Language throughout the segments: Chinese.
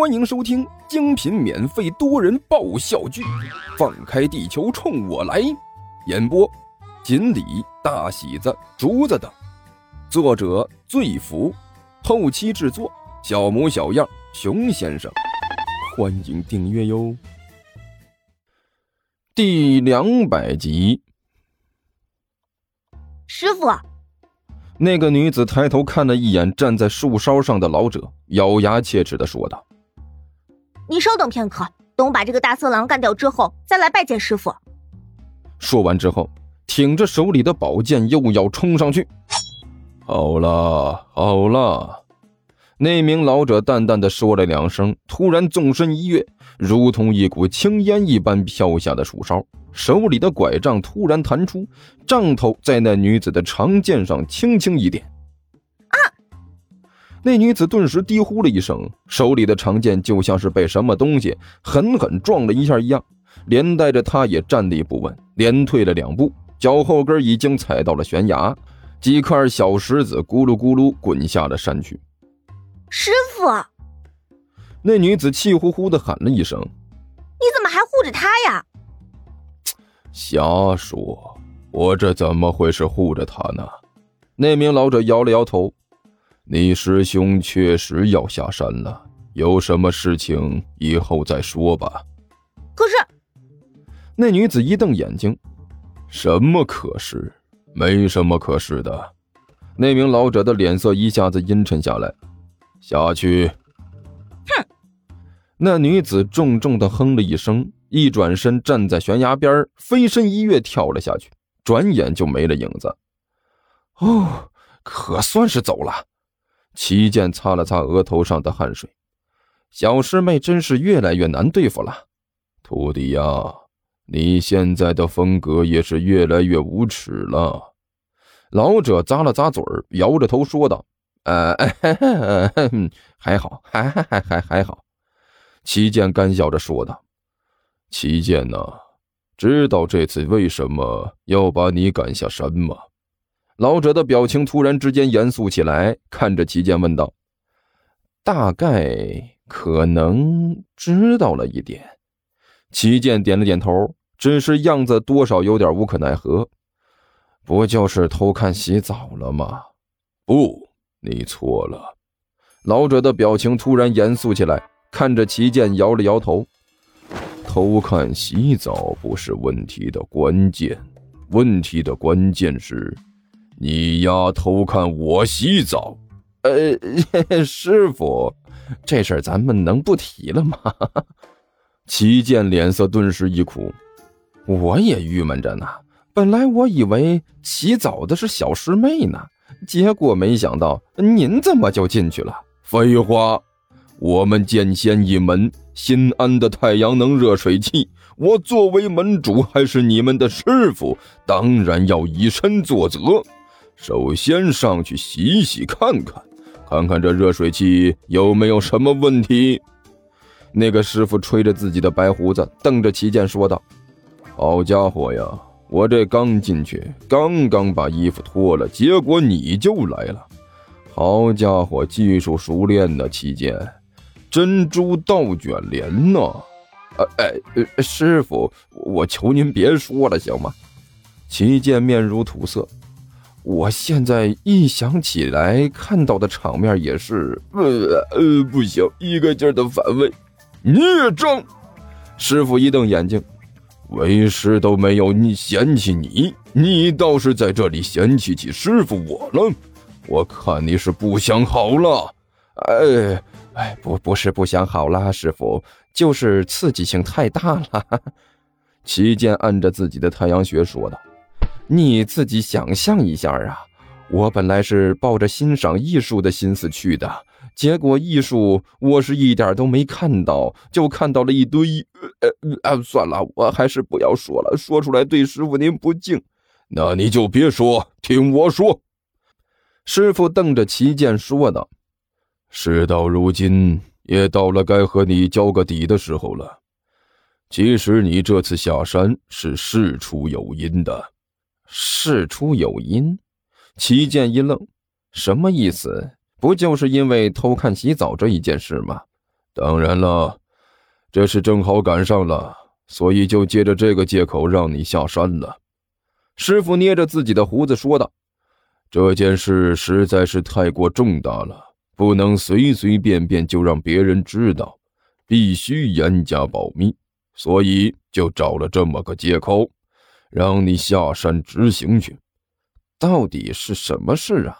欢迎收听精品免费多人爆笑剧《放开地球冲我来》，演播：锦鲤、大喜子、竹子等，作者：醉福，后期制作：小模小样、熊先生。欢迎订阅哟。第两百集，师傅。那个女子抬头看了一眼站在树梢上的老者，咬牙切齿的说道。你稍等片刻，等我把这个大色狼干掉之后，再来拜见师傅。说完之后，挺着手里的宝剑又要冲上去。好了好了，那名老者淡淡的说了两声，突然纵身一跃，如同一股青烟一般飘下的树梢，手里的拐杖突然弹出，杖头在那女子的长剑上轻轻一点。那女子顿时低呼了一声，手里的长剑就像是被什么东西狠狠撞了一下一样，连带着她也站立不稳，连退了两步，脚后跟已经踩到了悬崖，几块小石子咕噜咕噜滚下了山去。师傅，那女子气呼呼的喊了一声：“你怎么还护着他呀？”瞎说，我这怎么会是护着他呢？那名老者摇了摇头。你师兄确实要下山了，有什么事情以后再说吧。可是，那女子一瞪眼睛：“什么可是？没什么可是的。”那名老者的脸色一下子阴沉下来。下去。哼！那女子重重的哼了一声，一转身站在悬崖边，飞身一跃跳了下去，转眼就没了影子。哦，可算是走了。齐剑擦了擦额头上的汗水，小师妹真是越来越难对付了。徒弟呀，你现在的风格也是越来越无耻了。老者咂了咂嘴，摇着头说道：“呃，还好，还还还还还好。”齐剑干笑着说道：“齐剑呐，知道这次为什么要把你赶下山吗？”老者的表情突然之间严肃起来，看着齐剑问道：“大概可能知道了一点。”齐剑点了点头，只是样子多少有点无可奈何。“不就是偷看洗澡了吗？”“不，你错了。”老者的表情突然严肃起来，看着齐剑摇了摇头：“偷看洗澡不是问题的关键，问题的关键是……”你丫偷看我洗澡，呃，师傅，这事儿咱们能不提了吗？齐剑脸色顿时一苦，我也郁闷着呢。本来我以为洗澡的是小师妹呢，结果没想到您怎么就进去了？废话，我们剑仙一门新安的太阳能热水器，我作为门主还是你们的师傅，当然要以身作则。首先上去洗洗看看，看看这热水器有没有什么问题。那个师傅吹着自己的白胡子，瞪着齐健说道：“好家伙呀，我这刚进去，刚刚把衣服脱了，结果你就来了。好家伙，技术熟练呢，齐剑，珍珠倒卷帘呢。呃，哎，师傅，我求您别说了，行吗？”齐剑面如土色。我现在一想起来，看到的场面也是，呃呃，不行，一个劲儿的反胃。孽障！师傅一瞪眼睛，为师都没有你嫌弃你，你倒是在这里嫌弃起师傅我了。我看你是不想好了。哎哎，不不是不想好了，师傅，就是刺激性太大了。齐剑按着自己的太阳穴说道。你自己想象一下啊！我本来是抱着欣赏艺术的心思去的，结果艺术我是一点都没看到，就看到了一堆……呃呃，算了，我还是不要说了，说出来对师傅您不敬。那你就别说，听我说。师傅瞪着齐剑说道：“事到如今，也到了该和你交个底的时候了。其实你这次下山是事出有因的。”事出有因，齐剑一愣，什么意思？不就是因为偷看洗澡这一件事吗？当然了，这是正好赶上了，所以就借着这个借口让你下山了。师傅捏着自己的胡子说道：“这件事实在是太过重大了，不能随随便便就让别人知道，必须严加保密，所以就找了这么个借口，让你下山执行去。到底是什么事啊？”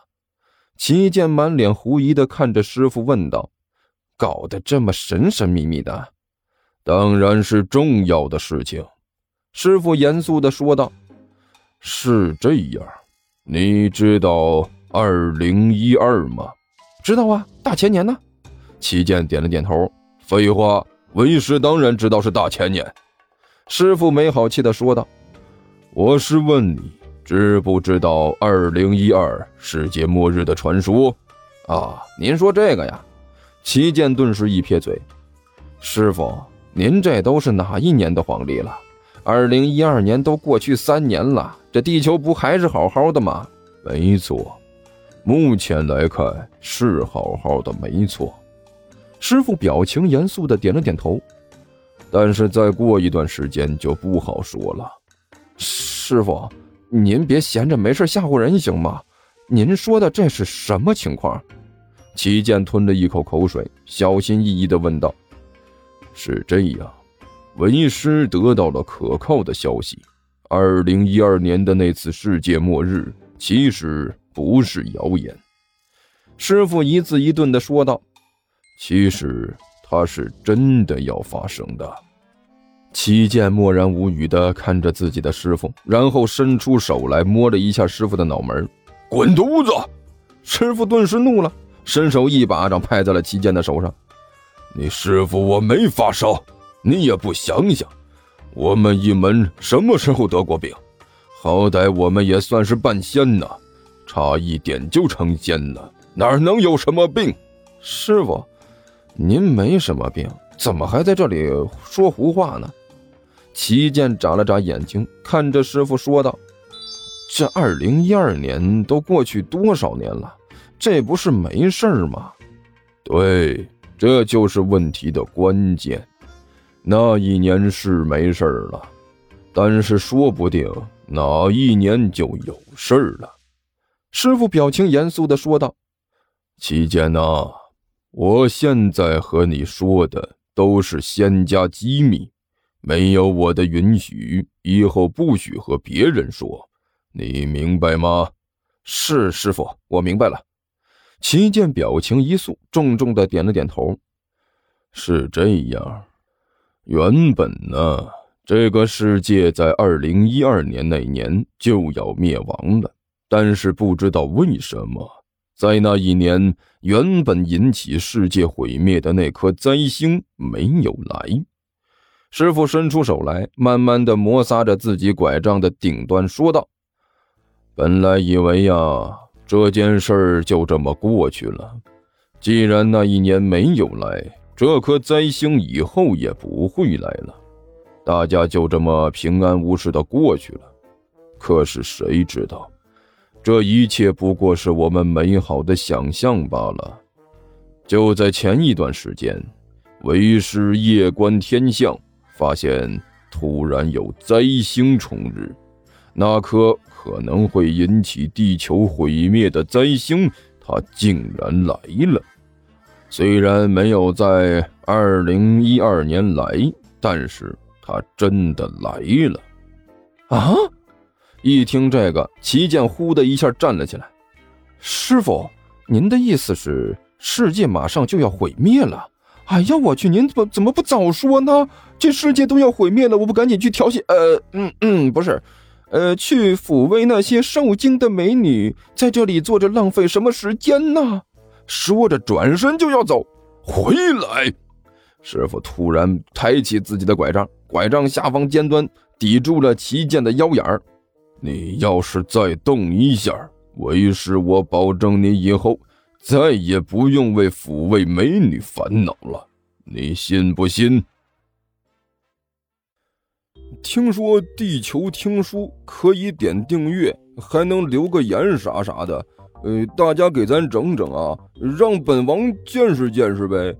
齐剑满脸狐疑的看着师傅问道：“搞得这么神神秘秘的，当然是重要的事情。”师傅严肃的说道：“是这样，你知道二零一二吗？”“知道啊，大前年呢。”齐剑点了点头。“废话，为师当然知道是大前年。”师傅没好气的说道：“我是问你。”知不知道二零一二世界末日的传说？啊，您说这个呀？齐剑顿时一撇嘴：“师傅，您这都是哪一年的黄历了？二零一二年都过去三年了，这地球不还是好好的吗？”没错，目前来看是好好的，没错。师傅表情严肃的点了点头。但是再过一段时间就不好说了。师傅。您别闲着没事吓唬人行吗？您说的这是什么情况？齐剑吞了一口口水，小心翼翼地问道：“是这样，为师得到了可靠的消息，二零一二年的那次世界末日其实不是谣言。”师傅一字一顿地说道：“其实它是真的要发生的。”齐剑默然无语地看着自己的师傅，然后伸出手来摸了一下师傅的脑门。滚犊子！师傅顿时怒了，伸手一巴掌拍在了齐剑的手上。你师傅我没发烧，你也不想想，我们一门什么时候得过病？好歹我们也算是半仙呢，差一点就成仙了，哪能有什么病？师傅，您没什么病，怎么还在这里说胡话呢？齐剑眨了眨眼睛，看着师傅说道：“这二零一二年都过去多少年了？这不是没事吗？”“对，这就是问题的关键。那一年是没事了，但是说不定哪一年就有事了。”师傅表情严肃地说道：“齐剑呐，我现在和你说的都是仙家机密。”没有我的允许，以后不许和别人说，你明白吗？是师傅，我明白了。齐剑表情一肃，重重的点了点头。是这样，原本呢，这个世界在二零一二年那年就要灭亡了，但是不知道为什么，在那一年，原本引起世界毁灭的那颗灾星没有来。师傅伸出手来，慢慢的摩挲着自己拐杖的顶端，说道：“本来以为呀，这件事儿就这么过去了。既然那一年没有来，这颗灾星以后也不会来了，大家就这么平安无事的过去了。可是谁知道，这一切不过是我们美好的想象罢了。就在前一段时间，为师夜观天象。”发现突然有灾星冲日，那颗可能会引起地球毁灭的灾星，它竟然来了。虽然没有在二零一二年来，但是它真的来了。啊！一听这个，齐剑呼的一下站了起来。师傅，您的意思是世界马上就要毁灭了？哎呀，我去！您怎么怎么不早说呢？这世界都要毁灭了，我不赶紧去调戏……呃，嗯嗯，不是，呃，去抚慰那些受惊的美女，在这里坐着浪费什么时间呢？说着转身就要走。回来！师傅突然抬起自己的拐杖，拐杖下方尖端抵住了齐剑的腰眼儿。你要是再动一下，为师我保证你以后。再也不用为抚慰美女烦恼了，你信不信？听说地球听书可以点订阅，还能留个言啥啥的，呃，大家给咱整整啊，让本王见识见识呗。